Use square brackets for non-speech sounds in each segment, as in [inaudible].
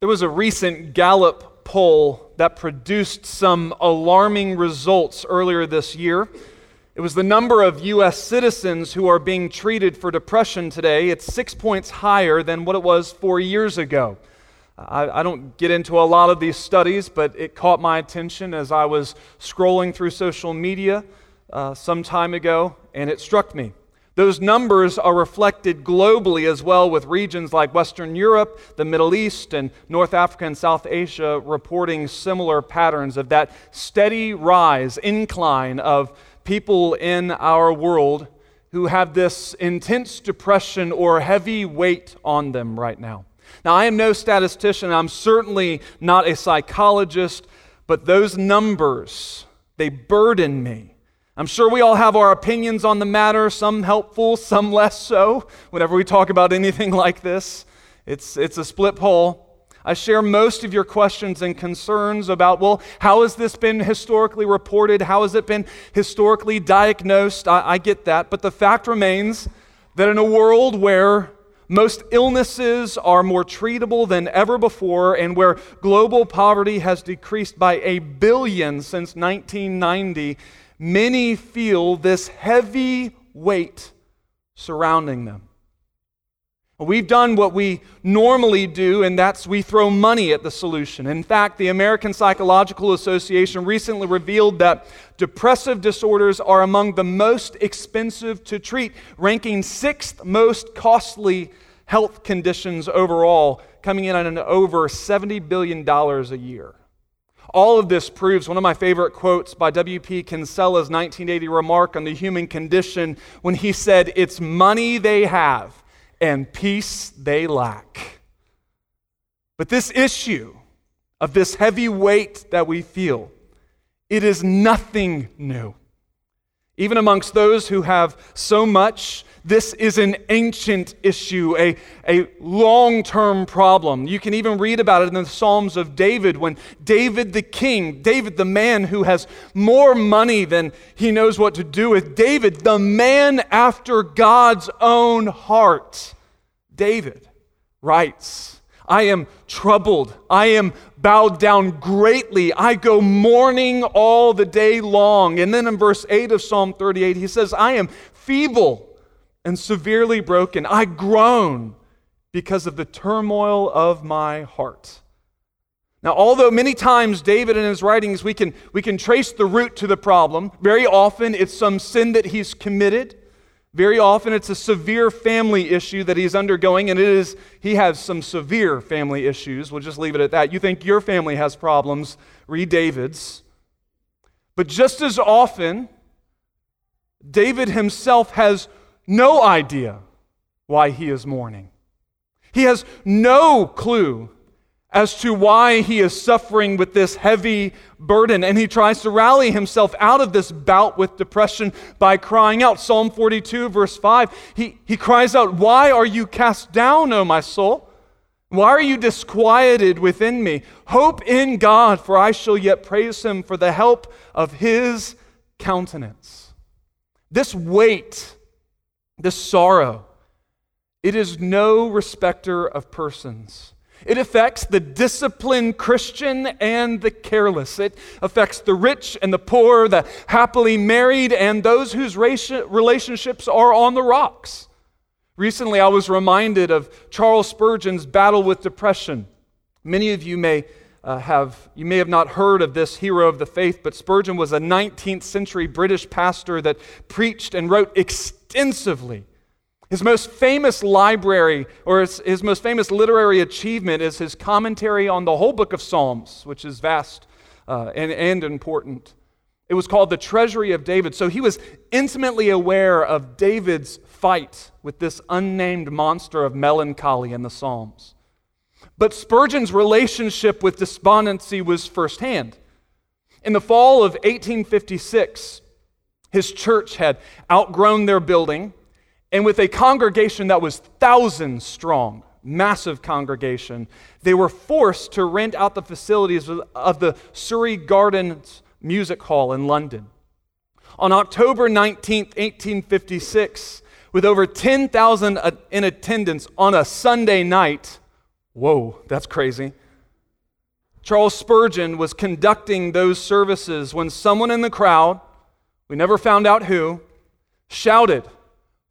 There was a recent Gallup poll that produced some alarming results earlier this year. It was the number of U.S. citizens who are being treated for depression today. It's six points higher than what it was four years ago. I, I, don't get into a lot of these studies, but it caught my attention as I was scrolling through social media uh, some time ago, and it struck me. Those numbers are reflected globally as well, with regions like Western Europe, the Middle East, and North Africa and South Asia reporting similar patterns of that steady rise, incline of people in our world who have this intense depression or heavy weight on them right now. Now, I am no statistician, I'm certainly not a psychologist, but those numbers, they burden me. I'm sure we all have our opinions on the matter, some helpful, some less so, whenever we talk about anything [laughs] like this. It's, it's a split poll. I share most of your questions and concerns about, well, how has this been historically reported? How has it been historically diagnosed? I, I get that. But the fact remains that in a world where most illnesses are more treatable than ever before, and where global poverty has decreased by a billion since 1990, many feel this heavy weight surrounding them. We've done what we normally do, and that's we throw money at the solution. In fact, the American Psychological Association recently revealed that depressive disorders are among the most expensive to treat, ranking sixth most costly health conditions overall, coming in at an over $70 billion a year. All of this proves one of my favorite quotes by W.P. Kinsella's 1980 remark on the human condition when he said, It's money they have and peace they lack. But this issue of this heavy weight that we feel, it is nothing new. Even amongst those who have so much this is an ancient issue, a, a long term problem. You can even read about it in the Psalms of David when David the king, David the man who has more money than he knows what to do with, David, the man after God's own heart, David writes, I am troubled. I am bowed down greatly. I go mourning all the day long. And then in verse 8 of Psalm 38, he says, I am feeble and severely broken. I groan because of the turmoil of my heart. Now, although many times David in his writings we can, we can trace the root to the problem, very often it's some sin that he's committed. Very often it's a severe family issue that he's undergoing, and it is he has some severe family issues. We'll just leave it at that. You think your family has problems, read David's. But just as often, David himself has no idea why he is mourning. He has no clue as to why he is suffering with this heavy burden. And he tries to rally himself out of this bout with depression by crying out. Psalm 42, verse 5, he, he cries out, Why are you cast down, O my soul? Why are you disquieted within me? Hope in God, for I shall yet praise him for the help of his countenance. This weight this sorrow, it is no respecter of persons. It affects the disciplined Christian and the careless. It affects the rich and the poor, the happily married, and those whose relationships are on the rocks. Recently, I was reminded of Charles Spurgeon's battle with depression. Many of you may uh, have you may have not heard of this hero of the faith, but Spurgeon was a 19th century British pastor that preached and wrote extensively. His most famous library, or his, his most famous literary achievement, is his commentary on the whole book of Psalms, which is vast uh, and, and important. It was called The Treasury of David. So he was intimately aware of David's fight with this unnamed monster of melancholy in the Psalms. But Spurgeon's relationship with despondency was firsthand. In the fall of 1856, his church had outgrown their building, and with a congregation that was thousands strong, massive congregation, they were forced to rent out the facilities of the Surrey Gardens Music Hall in London. On October 19, 1856, with over 10,000 in attendance on a Sunday night, Whoa, that's crazy. Charles Spurgeon was conducting those services when someone in the crowd, we never found out who, shouted,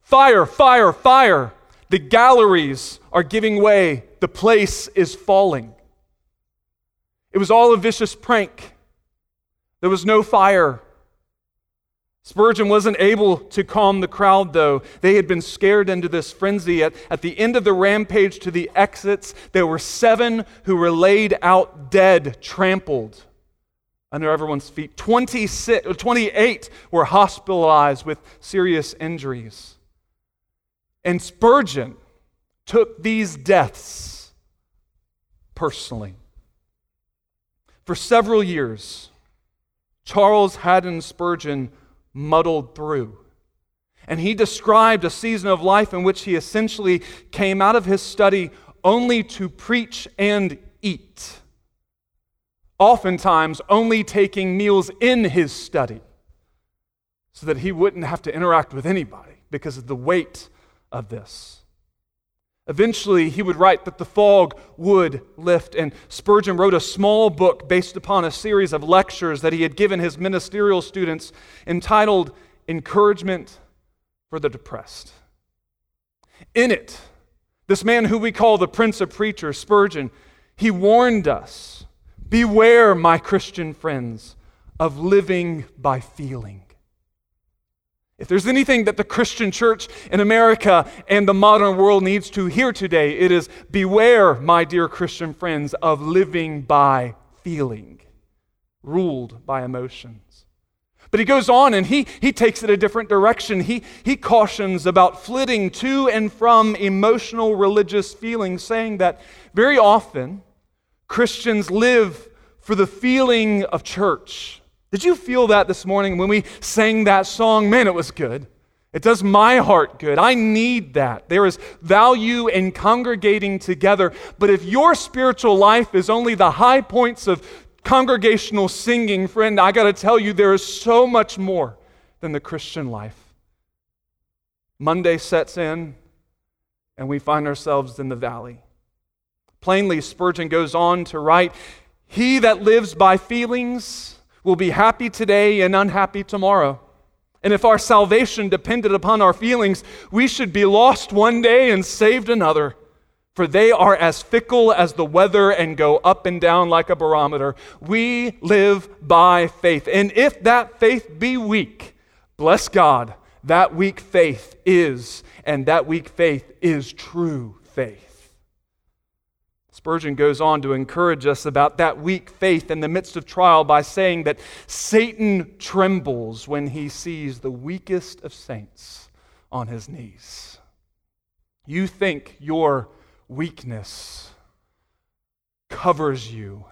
Fire, fire, fire! The galleries are giving way. The place is falling. It was all a vicious prank. There was no fire. Spurgeon wasn't able to calm the crowd, though. They had been scared into this frenzy. At, at the end of the rampage to the exits, there were seven who were laid out dead, trampled under everyone's feet. 26, 28 were hospitalized with serious injuries. And Spurgeon took these deaths personally. For several years, Charles Haddon Spurgeon muddled through. And he described a season of life in which he essentially came out of his study only to preach and eat. Oftentimes, only taking meals in his study so that he wouldn't have to interact with anybody because of the weight of this. Eventually, he would write that the fog would lift, and Spurgeon wrote a small book based upon a series of lectures that he had given his ministerial students entitled Encouragement for the Depressed. In it, this man who we call the Prince of Preachers, Spurgeon, he warned us Beware, my Christian friends, of living by feeling. If there's anything that the Christian church in America and the modern world needs to hear today, it is beware, my dear Christian friends, of living by feeling, ruled by emotions. But he goes on and he, he takes it a different direction. He, he cautions about flitting to and from emotional religious feelings, saying that very often Christians live for the feeling of church did you feel that this morning when we sang that song? Man, it was good. It does my heart good. I need that. There is value in congregating together. But if your spiritual life is only the high points of congregational singing, friend, I got to tell you, there is so much more than the Christian life. Monday sets in, and we find ourselves in the valley. Plainly, Spurgeon goes on to write He that lives by feelings, will be happy today and unhappy tomorrow. And if our salvation depended upon our feelings, we should be lost one day and saved another. For they are as fickle as the weather and go up and down like a barometer. We live by faith. And if that faith be weak, bless God, that weak faith is, and that weak faith is true faith. Spurgeon goes on to encourage us about that weak faith in the midst of trial by saying that Satan trembles when he sees the weakest of saints on his knees. You think your weakness covers you,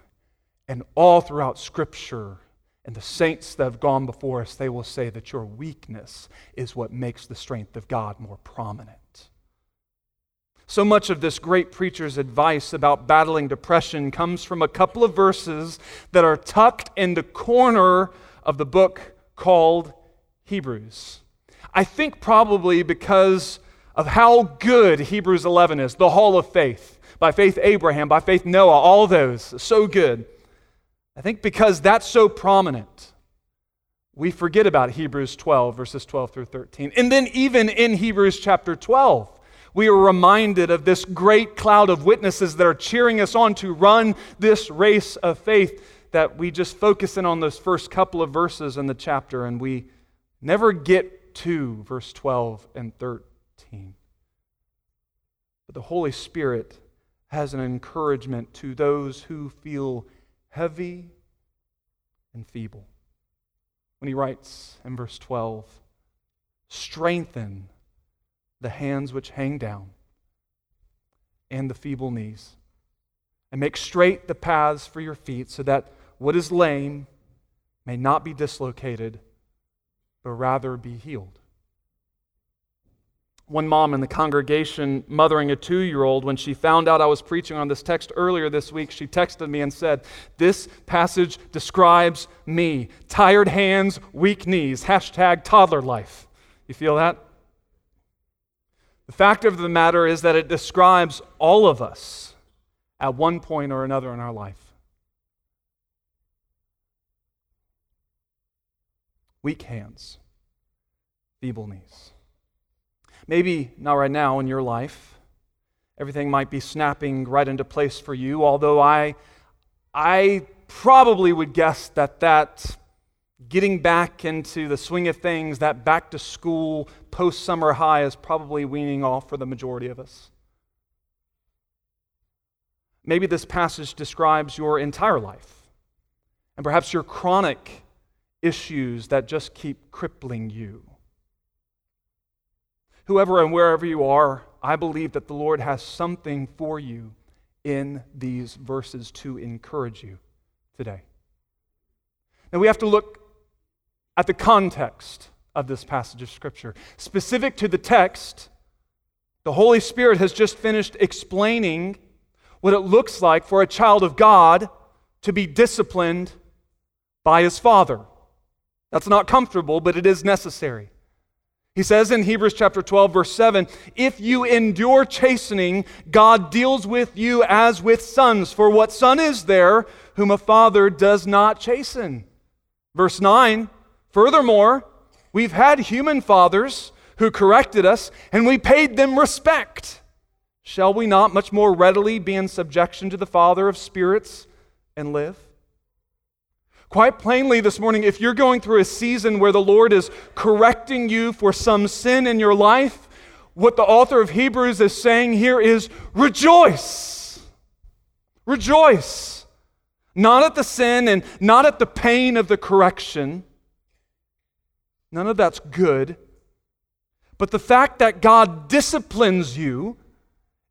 and all throughout Scripture and the saints that have gone before us, they will say that your weakness is what makes the strength of God more prominent. So much of this great preacher's advice about battling depression comes from a couple of verses that are tucked in the corner of the book called Hebrews. I think probably because of how good Hebrews 11 is, the hall of faith. By faith, Abraham, by faith, Noah, all those, so good. I think because that's so prominent, we forget about Hebrews 12, verses 12 through 13. And then, even in Hebrews chapter 12, we are reminded of this great cloud of witnesses that are cheering us on to run this race of faith that we just focus in on those first couple of verses in the chapter and we never get to verse 12 and 13. But the Holy Spirit has an encouragement to those who feel heavy and feeble. When he writes in verse 12, strengthen the hands which hang down, and the feeble knees. And make straight the paths for your feet, so that what is lame may not be dislocated, but rather be healed. One mom in the congregation mothering a two year old, when she found out I was preaching on this text earlier this week, she texted me and said, This passage describes me. Tired hands, weak knees. Hashtag toddler life. You feel that? The fact of the matter is that it describes all of us at one point or another in our life. Weak hands, feeble knees. Maybe not right now in your life. Everything might be snapping right into place for you, although I, I probably would guess that that getting back into the swing of things, that back to school, post summer high is probably weaning off for the majority of us. Maybe this passage describes your entire life and perhaps your chronic issues that just keep crippling you. Whoever and wherever you are, I believe that the Lord has something for you in these verses to encourage you today. Now we have to look at the context of this passage of Scripture. Specific to the text, the Holy Spirit has just finished explaining what it looks like for a child of God to be disciplined by his Father. That's not comfortable, but it is necessary. He says in Hebrews chapter 12, verse 7 If you endure chastening, God deals with you as with sons. For what son is there whom a father does not chasten? Verse 9 Furthermore, we've had human fathers who corrected us, and we paid them respect. Shall we not much more readily be in subjection to the Father of spirits and live? Quite plainly, this morning, if you're going through a season where the Lord is correcting you for some sin in your life, what the author of Hebrews is saying here is rejoice. Rejoice. Not at the sin and not at the pain of the correction None of that's good. But the fact that God disciplines you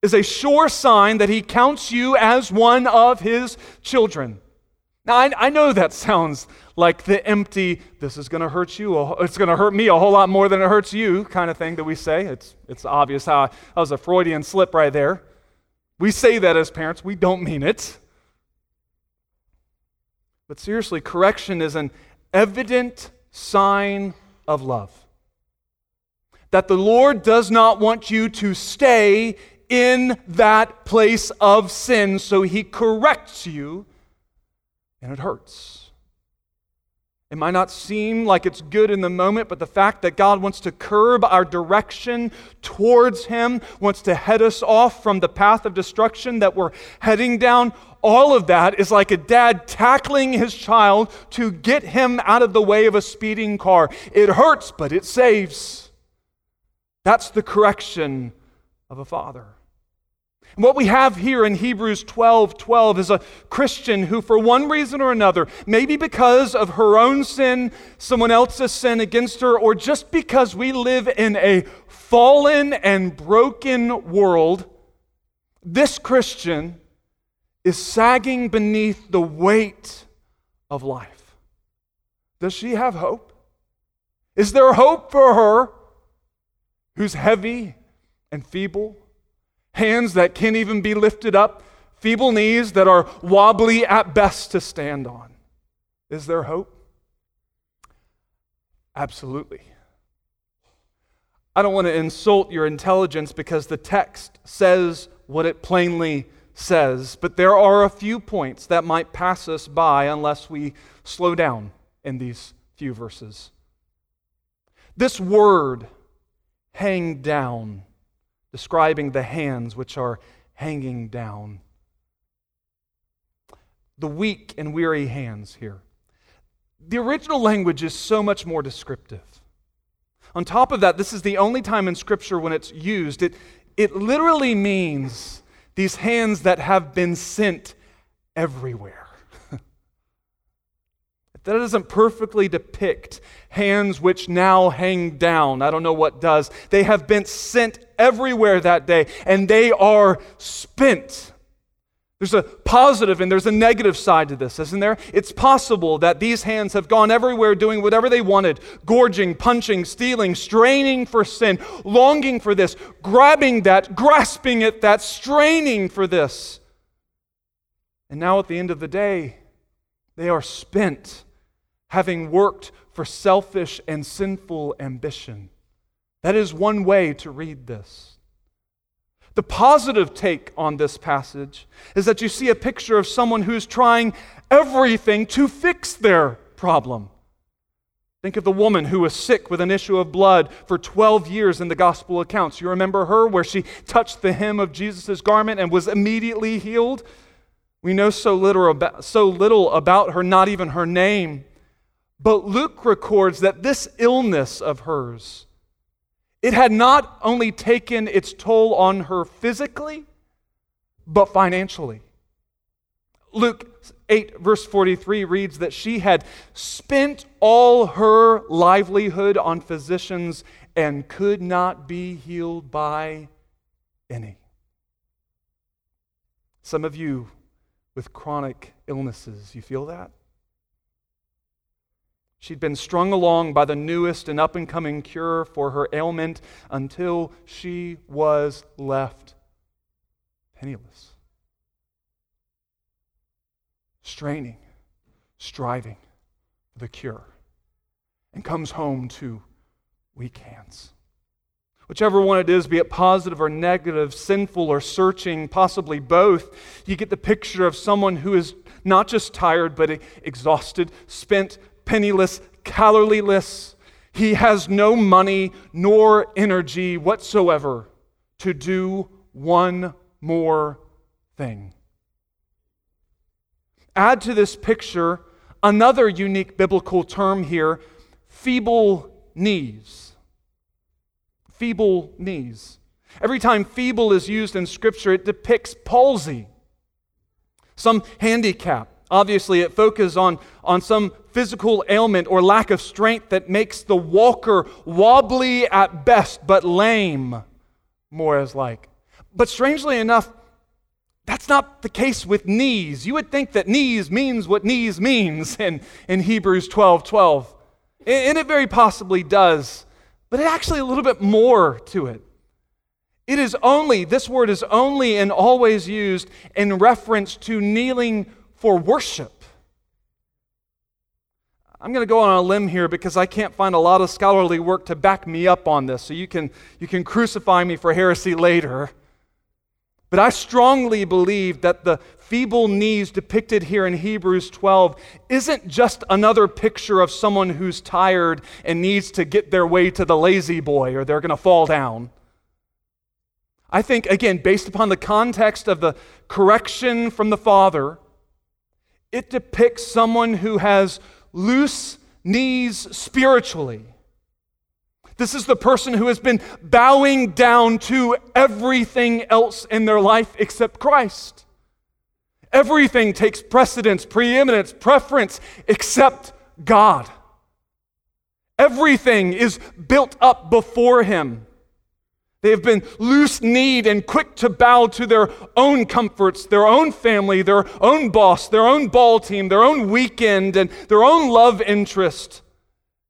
is a sure sign that He counts you as one of His children. Now, I, I know that sounds like the empty, this is going to hurt you, it's going to hurt me a whole lot more than it hurts you kind of thing that we say. It's, it's obvious how that was a Freudian slip right there. We say that as parents, we don't mean it. But seriously, correction is an evident sign of love. That the Lord does not want you to stay in that place of sin, so He corrects you, and it hurts. It might not seem like it's good in the moment, but the fact that God wants to curb our direction towards Him, wants to head us off from the path of destruction that we're heading down, all of that is like a dad tackling his child to get him out of the way of a speeding car. It hurts, but it saves. That's the correction of a father. And what we have here in Hebrews 12 12 is a Christian who, for one reason or another, maybe because of her own sin, someone else's sin against her, or just because we live in a fallen and broken world, this Christian is sagging beneath the weight of life. Does she have hope? Is there hope for her who's heavy and feeble? Hands that can't even be lifted up, feeble knees that are wobbly at best to stand on. Is there hope? Absolutely. I don't want to insult your intelligence because the text says what it plainly says, but there are a few points that might pass us by unless we slow down in these few verses. This word, hang down, describing the hands which are hanging down. The weak and weary hands here. The original language is so much more descriptive. On top of that, this is the only time in Scripture when it's used. It, it literally means these hands that have been sent everywhere. [laughs] That doesn't perfectly depict hands which now hang down. I don't know what does. They have been sent everywhere that day, and they are spent. There's a positive and there's a negative side to this, isn't there? It's possible that these hands have gone everywhere doing whatever they wanted gorging, punching, stealing, straining for sin, longing for this, grabbing that, grasping at that, straining for this. And now at the end of the day, they are spent having worked for selfish and sinful ambition. That is one way to read this. The positive take on this passage is that you see a picture of someone who's trying everything to fix their problem. Think of the woman who was sick with an issue of blood for 12 years in the gospel accounts. You remember her, where she touched the hem of Jesus' garment and was immediately healed? We know so little, about, so little about her, not even her name. But Luke records that this illness of hers, it had not only taken its toll on her physically, but financially. Luke 8, verse 43 reads that she had spent all her livelihood on physicians and could not be healed by any. Some of you with chronic illnesses, you feel that? She'd been strung along by the newest and up and coming cure for her ailment until she was left penniless straining, striving for the cure, and comes home to weak hands. Whichever one it is, be it positive or negative, sinful or searching, possibly both, you get the picture of someone who is not just tired, but exhausted, spent, penniless, caloryless. He has no money nor energy whatsoever to do one more thing Add to this picture another unique biblical term here feeble knees. Feeble knees. Every time feeble is used in Scripture, it depicts palsy, some handicap. Obviously, it focuses on, on some physical ailment or lack of strength that makes the walker wobbly at best, but lame, more as like. But strangely enough, that's not the case with knees. You would think that knees means what knees means [laughs] in, in Hebrews 12 12. And it very possibly does, but it actually a little bit more to it. It is only, this word is only and always used in reference to kneeling for worship. I'm going to go on a limb here because I can't find a lot of scholarly work to back me up on this, so you can, you can crucify me for heresy later. But I strongly believe that the feeble knees depicted here in Hebrews 12 isn't just another picture of someone who's tired and needs to get their way to the La-Z-Boy or they're going to fall down. I think, again, based upon the context of the correction from the Father, it depicts someone who has loose knees spiritually this is the person who has been bowing down to everything else in their life except Christ. Everything takes precedence, preeminence, preference except God. Everything is built up before Him. They have been loose kneed and quick to bow to their own comforts, their own family, their own boss, their own ball team, their own weekend, and their own love interest.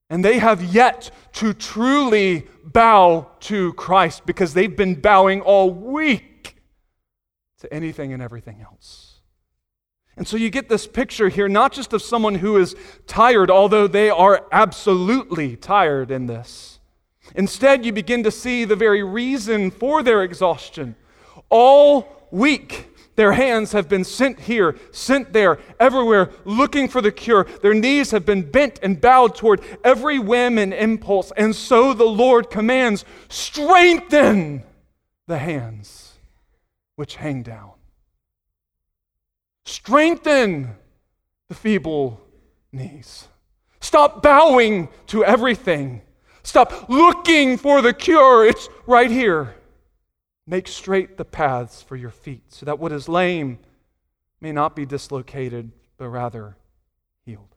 And they have yet to truly bow to Christ because they've been bowing all week to anything and everything else. And so you get this picture here, not just of someone who is tired, although they are absolutely tired in this. Instead, you begin to see the very reason for their exhaustion. All week, their hands have been sent here, sent there, everywhere, looking for the cure. Their knees have been bent and bowed toward every whim and impulse. And so the Lord commands strengthen the hands which hang down. Strengthen the feeble knees. Stop bowing to everything. Stop looking for the cure. It's right here. Make straight the paths for your feet, so that what is lame may not be dislocated, but rather healed.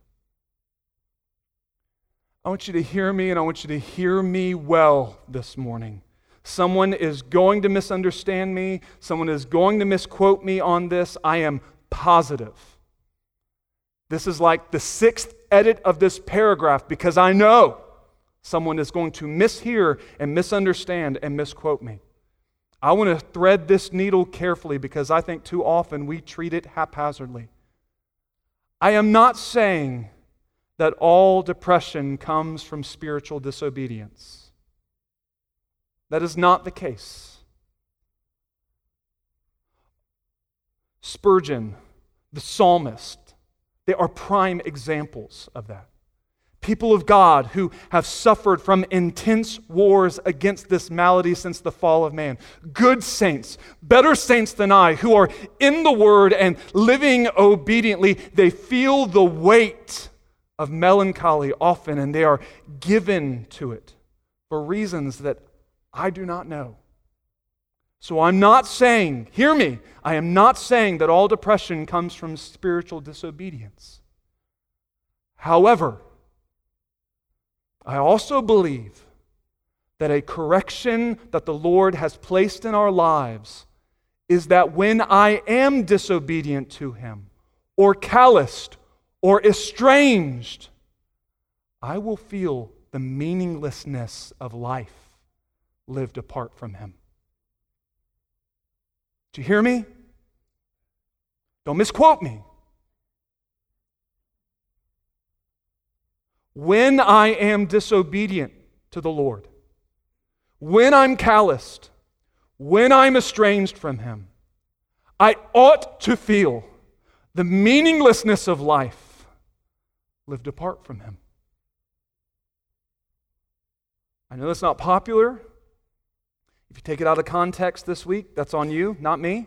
I want you to hear me, and I want you to hear me well this morning. Someone is going to misunderstand me, someone is going to misquote me on this. I am positive. This is like the sixth edit of this paragraph because I know someone is going to mishear and misunderstand and misquote me. I want to thread this needle carefully because I think too often we treat it haphazardly. I am not saying that all depression comes from spiritual disobedience. That is not the case. Spurgeon, the psalmist, they are prime examples of that. People of God who have suffered from intense wars against this malady since the fall of man. Good saints, better saints than I, who are in the Word and living obediently. They feel the weight of melancholy often, and they are given to it for reasons that I do not know. So I'm not saying, hear me, I am not saying that all depression comes from spiritual disobedience. However, I also believe that a correction that the Lord has placed in our lives is that when I am disobedient to Him, or calloused, or estranged, I will feel the meaninglessness of life lived apart from Him. Do you hear me? Don't misquote me. When I am disobedient to the Lord, when I'm calloused, when I'm estranged from Him, I ought to feel the meaninglessness of life lived apart from Him. I know that's not popular. If you take it out of context this week, that's on you, not me.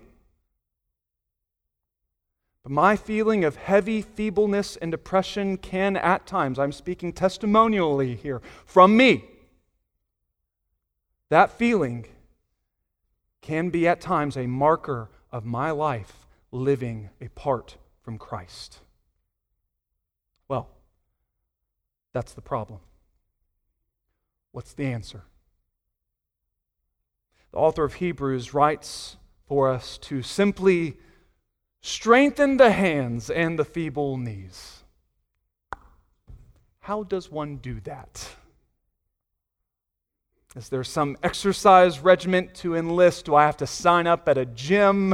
But my feeling of heavy feebleness and depression can at times, I'm speaking testimonially here from me, that feeling can be at times a marker of my life living apart from Christ. Well, that's the problem. What's the answer? The author of Hebrews writes for us to simply Strengthen the hands and the feeble knees. How does one do that? Is there some exercise regiment to enlist? Do I have to sign up at a gym?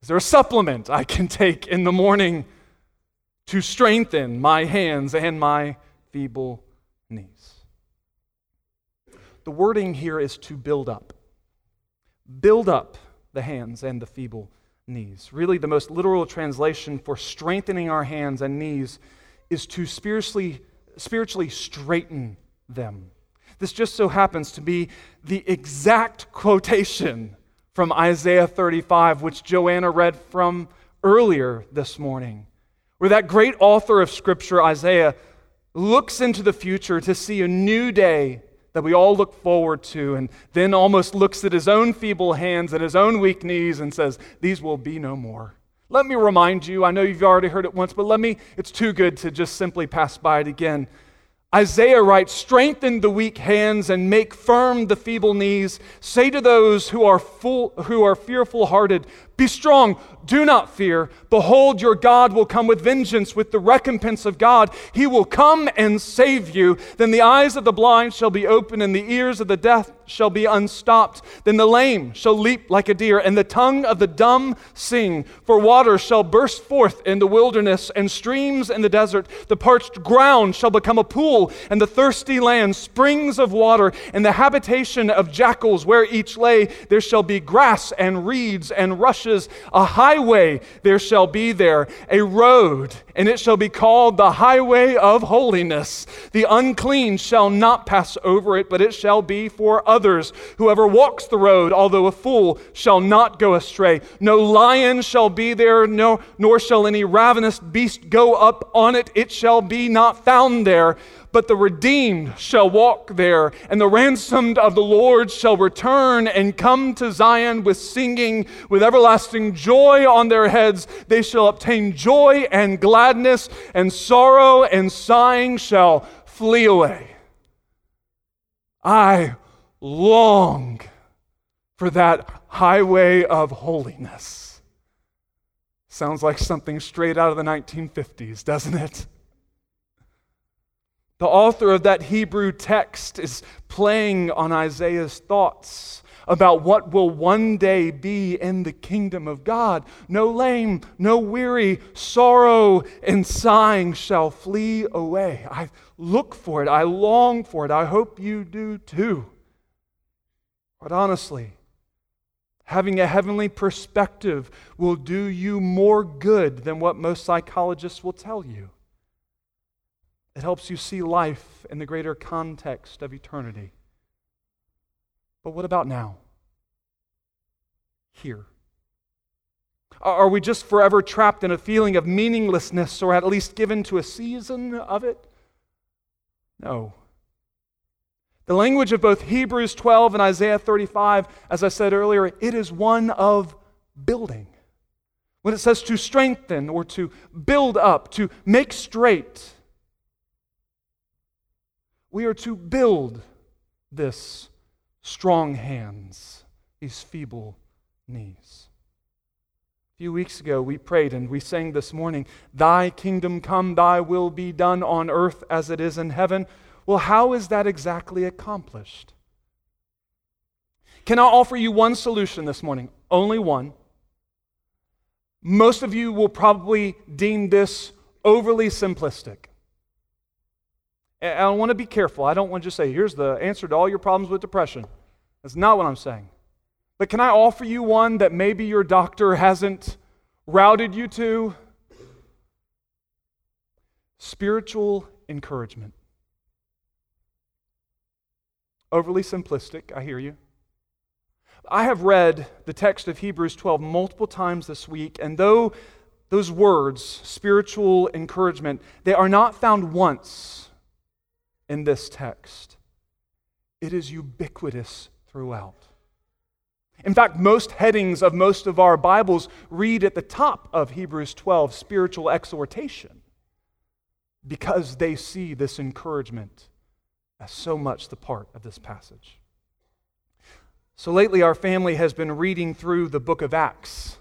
Is there a supplement I can take in the morning to strengthen my hands and my feeble knees? The wording here is to build up. Build up the hands and the feeble knees. Really, the most literal translation for strengthening our hands and knees is to spiritually, spiritually straighten them. This just so happens to be the exact quotation from Isaiah 35, which Joanna read from earlier this morning, where that great author of Scripture, Isaiah, looks into the future to see a new day that we all look forward to, and then almost looks at his own feeble hands and his own weak knees and says, These will be no more. Let me remind you, I know you've already heard it once, but let me, it's too good to just simply pass by it again. Isaiah writes, Strengthen the weak hands and make firm the feeble knees. Say to those who are, full, who are fearful hearted, Be strong, do not fear. Behold, your God will come with vengeance, with the recompense of God. He will come and save you. Then the eyes of the blind shall be opened, and the ears of the deaf shall be unstopped. Then the lame shall leap like a deer, and the tongue of the dumb sing. For water shall burst forth in the wilderness, and streams in the desert. The parched ground shall become a pool, and the thirsty land springs of water. And the habitation of jackals, where each lay, there shall be grass and reeds and rushes, a highway there shall be there, a road, and it shall be called the highway of holiness. The unclean shall not pass over it, but it shall be for others. Whoever walks the road, although a fool, shall not go astray. No lion shall be there, no, nor shall any ravenous beast go up on it. It shall be not found there but the redeemed shall walk there, and the ransomed of the Lord shall return and come to Zion with singing, with everlasting joy on their heads. They shall obtain joy and gladness, and sorrow and sighing shall flee away. I long for that highway of holiness. Sounds like something straight out of the 1950s, doesn't it? The author of that Hebrew text is playing on Isaiah's thoughts about what will one day be in the kingdom of God. No lame, no weary, sorrow and sighing shall flee away. I look for it. I long for it. I hope you do too. But honestly, having a heavenly perspective will do you more good than what most psychologists will tell you. It helps you see life in the greater context of eternity. But what about now? Here. Are we just forever trapped in a feeling of meaninglessness or at least given to a season of it? No. The language of both Hebrews 12 and Isaiah 35, as I said earlier, it is one of building. When it says to strengthen or to build up, to make straight, we are to build this strong hands, these feeble knees. A few weeks ago, we prayed and we sang this morning, Thy kingdom come, Thy will be done on earth as it is in heaven. Well, how is that exactly accomplished? Can I offer you one solution this morning? Only one. Most of you will probably deem this overly simplistic. And I want to be careful. I don't want to just say, here's the answer to all your problems with depression. That's not what I'm saying. But can I offer you one that maybe your doctor hasn't routed you to? Spiritual encouragement. Overly simplistic, I hear you. I have read the text of Hebrews 12 multiple times this week, and though those words, spiritual encouragement, they are not found once in this text, it is ubiquitous throughout. In fact, most headings of most of our Bibles read at the top of Hebrews 12 spiritual exhortation because they see this encouragement as so much the part of this passage. So lately, our family has been reading through the book of Acts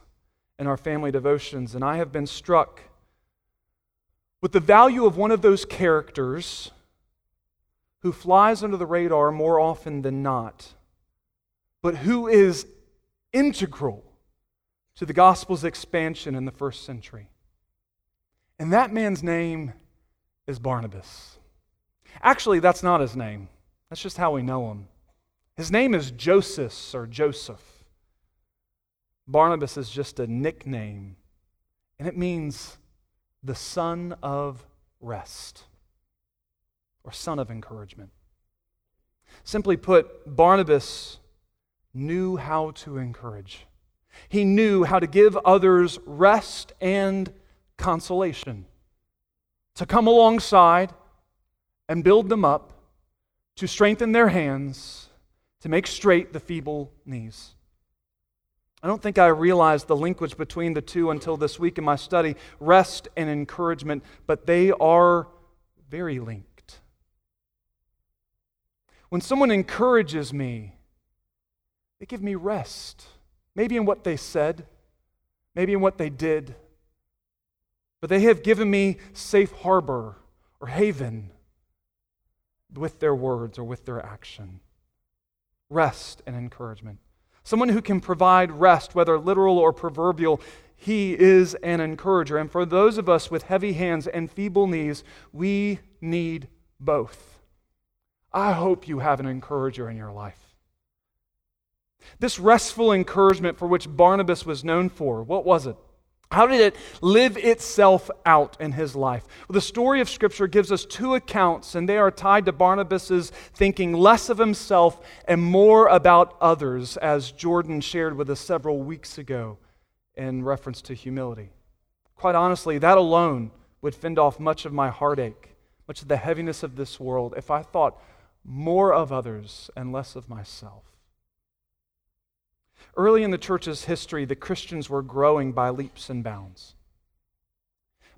in our family devotions, and I have been struck with the value of one of those characters who flies under the radar more often than not, but who is integral to the gospel's expansion in the first century. And that man's name is Barnabas. Actually, that's not his name, that's just how we know him. His name is Joseph or Joses. Barnabas is just a nickname, and it means the son of rest or son of encouragement. Simply put, Barnabas knew how to encourage. He knew how to give others rest and consolation, to come alongside and build them up, to strengthen their hands, to make straight the feeble knees. I don't think I realized the linkage between the two until this week in my study rest and encouragement, but they are very linked. When someone encourages me, they give me rest, maybe in what they said, maybe in what they did, but they have given me safe harbor or haven with their words or with their action. Rest and encouragement. Someone who can provide rest, whether literal or proverbial, he is an encourager. And for those of us with heavy hands and feeble knees, we need both. I hope you have an encourager in your life. This restful encouragement for which Barnabas was known for, what was it? How did it live itself out in his life? Well, the story of Scripture gives us two accounts, and they are tied to Barnabas's thinking less of himself and more about others, as Jordan shared with us several weeks ago in reference to humility. Quite honestly, that alone would fend off much of my heartache, much of the heaviness of this world, if I thought more of others and less of myself. Early in the church's history, the Christians were growing by leaps and bounds.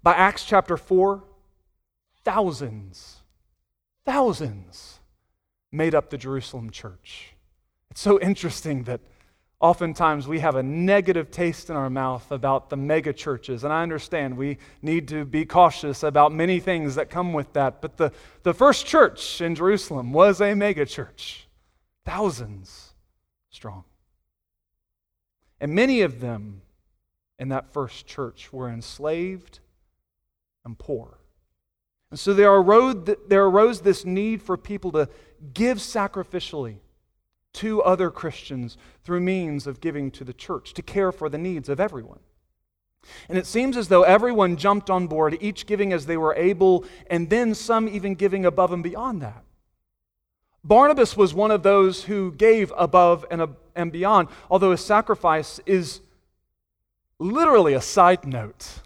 By Acts chapter 4, thousands, thousands made up the Jerusalem church. It's so interesting that oftentimes we have a negative taste in our mouth about the mega churches. And I understand we need to be cautious about many things that come with that. But the, the first church in Jerusalem was a mega church, thousands strong. And many of them in that first church were enslaved and poor. And so there arose, there arose this need for people to give sacrificially to other Christians through means of giving to the church, to care for the needs of everyone. And it seems as though everyone jumped on board, each giving as they were able, and then some even giving above and beyond that. Barnabas was one of those who gave above and, and beyond, although his sacrifice is literally a side note.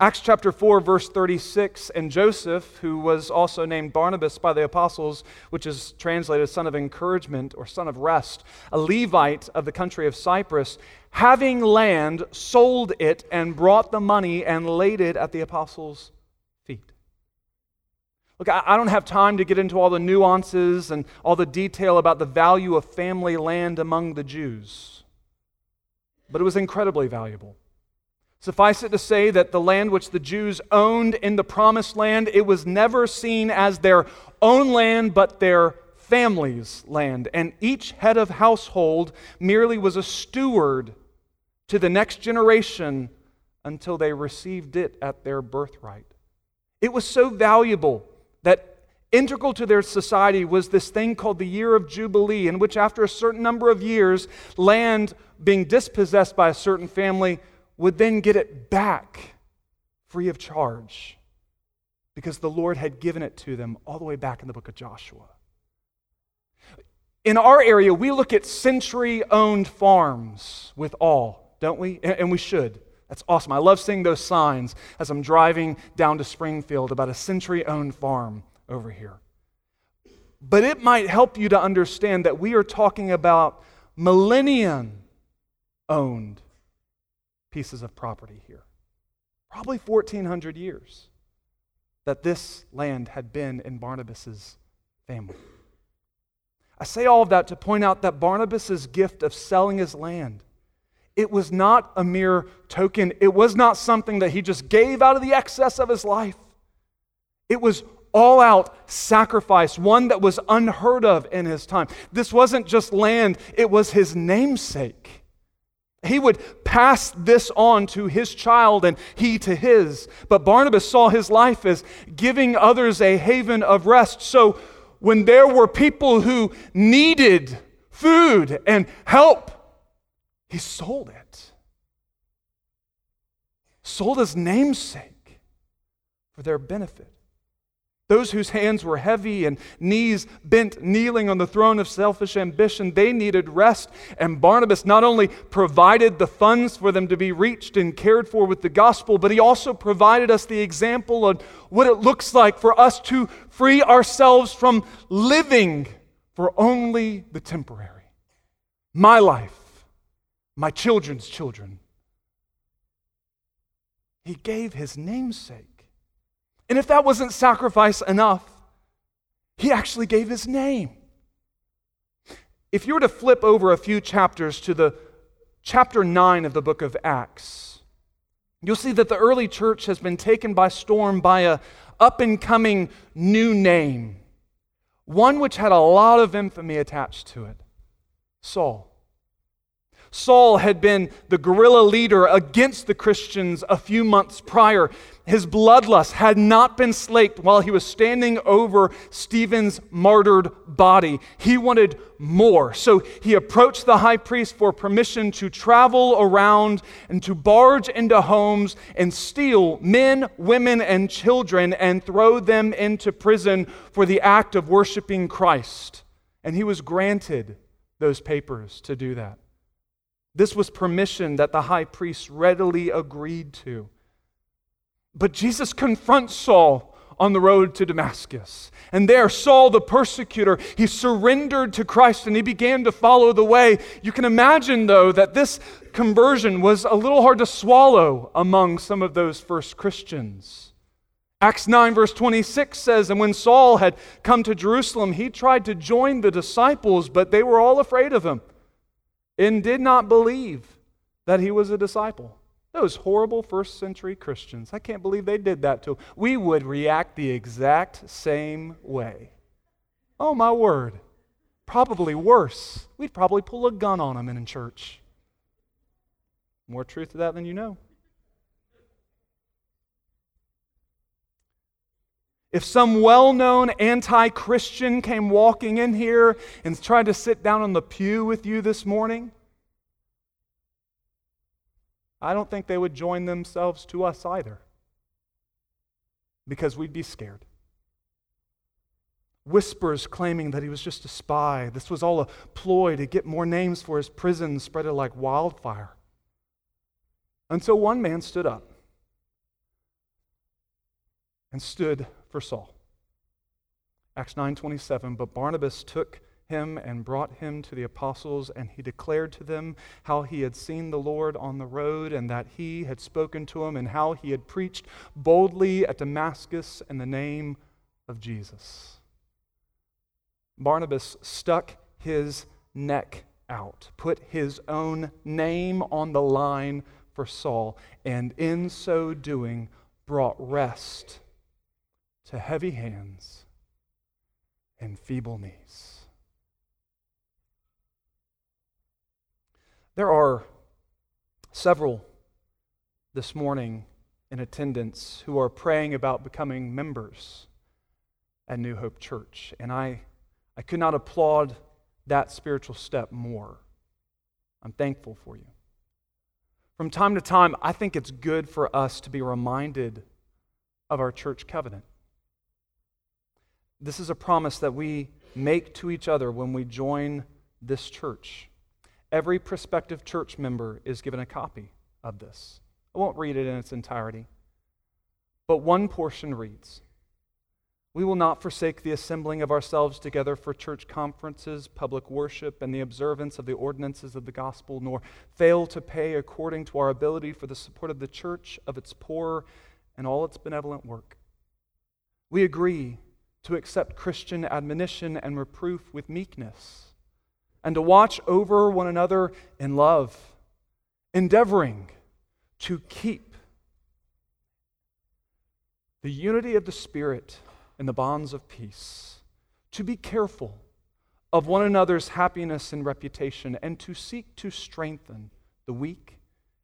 Acts chapter 4, verse 36, and Joseph, who was also named Barnabas by the apostles, which is translated son of encouragement or son of rest, a Levite of the country of Cyprus, having land, sold it and brought the money and laid it at the apostles' feet. Look, I don't have time to get into all the nuances and all the detail about the value of family land among the Jews, but it was incredibly valuable. Suffice it to say that the land which the Jews owned in the promised land, it was never seen as their own land, but their family's land. And each head of household merely was a steward to the next generation until they received it at their birthright. It was so valuable that integral to their society was this thing called the year of Jubilee, in which, after a certain number of years, land being dispossessed by a certain family would then get it back free of charge because the Lord had given it to them all the way back in the book of Joshua. In our area, we look at century owned farms with awe, don't we? And we should. That's awesome. I love seeing those signs as I'm driving down to Springfield about a century owned farm over here. But it might help you to understand that we are talking about millennium owned pieces of property here. Probably 1,400 years that this land had been in Barnabas's family. I say all of that to point out that Barnabas's gift of selling his land, it was not a mere token. It was not something that he just gave out of the excess of his life. It was all out sacrifice, one that was unheard of in his time. This wasn't just land, it was his namesake. He would pass this on to his child and he to his. But Barnabas saw his life as giving others a haven of rest. So when there were people who needed food and help, he sold it. Sold his namesake for their benefit. Those whose hands were heavy and knees bent, kneeling on the throne of selfish ambition, they needed rest. And Barnabas not only provided the funds for them to be reached and cared for with the gospel, but he also provided us the example of what it looks like for us to free ourselves from living for only the temporary. My life, my children's children. He gave his namesake and if that wasn't sacrifice enough, he actually gave his name. If you were to flip over a few chapters to the chapter 9 of the book of Acts, you'll see that the early church has been taken by storm by a up and coming new name, one which had a lot of infamy attached to it Saul. Saul had been the guerrilla leader against the Christians a few months prior. His bloodlust had not been slaked while he was standing over Stephen's martyred body. He wanted more. So he approached the high priest for permission to travel around and to barge into homes and steal men, women, and children and throw them into prison for the act of worshiping Christ. And he was granted those papers to do that. This was permission that the high priest readily agreed to. But Jesus confronts Saul on the road to Damascus. And there, Saul the persecutor, he surrendered to Christ and he began to follow the way. You can imagine, though, that this conversion was a little hard to swallow among some of those first Christians. Acts 9, verse 26 says, And when Saul had come to Jerusalem, he tried to join the disciples, but they were all afraid of him and did not believe that he was a disciple. Those horrible first century Christians. I can't believe they did that to him. We would react the exact same way. Oh, my word. Probably worse. We'd probably pull a gun on them in church. More truth to that than you know. If some well known anti Christian came walking in here and tried to sit down on the pew with you this morning, I don't think they would join themselves to us either because we'd be scared. Whispers claiming that he was just a spy. This was all a ploy to get more names for his prison spread it like wildfire. Until one man stood up and stood for Saul. Acts 9:27 but Barnabas took him and brought him to the apostles, and he declared to them how he had seen the Lord on the road, and that he had spoken to him, and how he had preached boldly at Damascus in the name of Jesus. Barnabas stuck his neck out, put his own name on the line for Saul, and in so doing brought rest to heavy hands and feeble knees. There are several this morning in attendance who are praying about becoming members at New Hope Church, and I, I could not applaud that spiritual step more. I'm thankful for you. From time to time, I think it's good for us to be reminded of our church covenant. This is a promise that we make to each other when we join this church. Every prospective church member is given a copy of this. I won't read it in its entirety, but one portion reads We will not forsake the assembling of ourselves together for church conferences, public worship, and the observance of the ordinances of the gospel, nor fail to pay according to our ability for the support of the church, of its poor, and all its benevolent work. We agree to accept Christian admonition and reproof with meekness and to watch over one another in love, endeavoring to keep the unity of the Spirit in the bonds of peace, to be careful of one another's happiness and reputation, and to seek to strengthen the weak,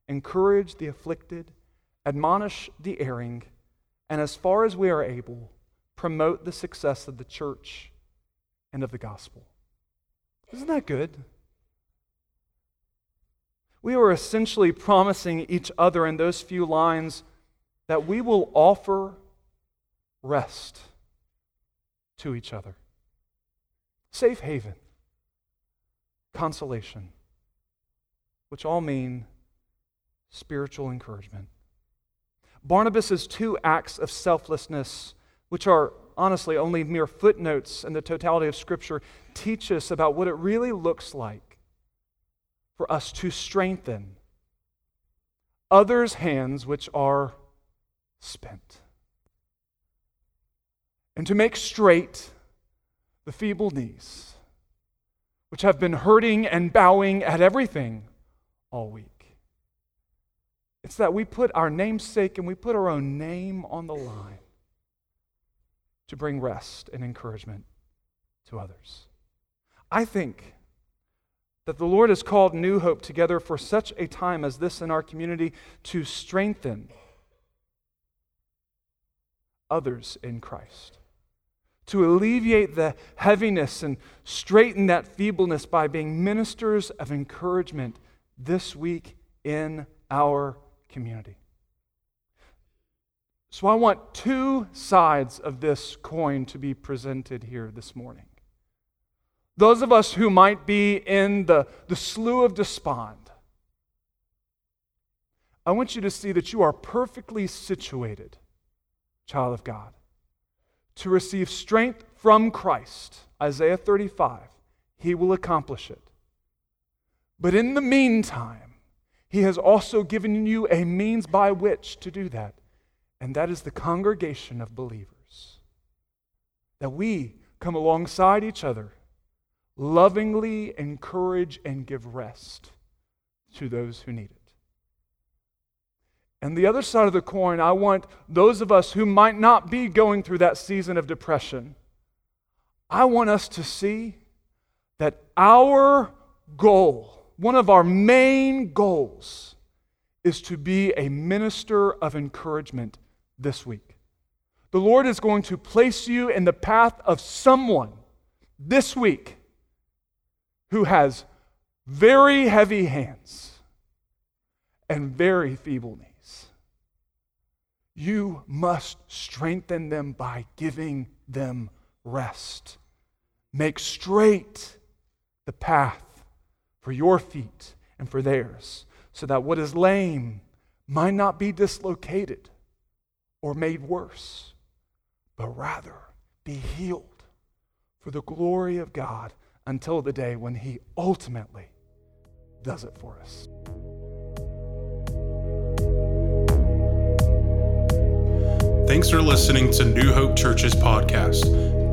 encourage the afflicted, admonish the erring, and as far as we are able, promote the success of the church and of the gospel. Isn't that good? We are essentially promising each other in those few lines that we will offer rest to each other, safe haven, consolation, which all mean spiritual encouragement. Barnabas' two acts of selflessness, which are honestly only mere footnotes in the totality of Scripture, teach us about what it really looks like for us to strengthen others' hands which are spent, and to make straight the feeble knees which have been hurting and bowing at everything all week. It's that we put our namesake and we put our own name on the line to bring rest and encouragement to others. I think that the Lord has called New Hope together for such a time as this in our community to strengthen others in Christ, to alleviate the heaviness and straighten that feebleness by being ministers of encouragement this week in our community. So I want two sides of this coin to be presented here this morning. Those of us who might be in the, the slough of despond, I want you to see that you are perfectly situated, child of God, to receive strength from Christ. Isaiah 35, He will accomplish it. But in the meantime, He has also given you a means by which to do that and that is the congregation of believers. That we come alongside each other, lovingly encourage and give rest to those who need it. And the other side of the coin, I want those of us who might not be going through that season of depression, I want us to see that our goal, one of our main goals, is to be a minister of encouragement this week. The Lord is going to place you in the path of someone this week who has very heavy hands and very feeble knees. You must strengthen them by giving them rest. Make straight the path for your feet and for theirs, so that what is lame might not be dislocated or made worse, but rather be healed for the glory of God until the day when He ultimately does it for us. Thanks for listening to New Hope Church's podcast.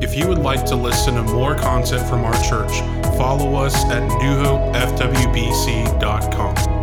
If you would like to listen to more content from our church, follow us at newhopefwbc.com.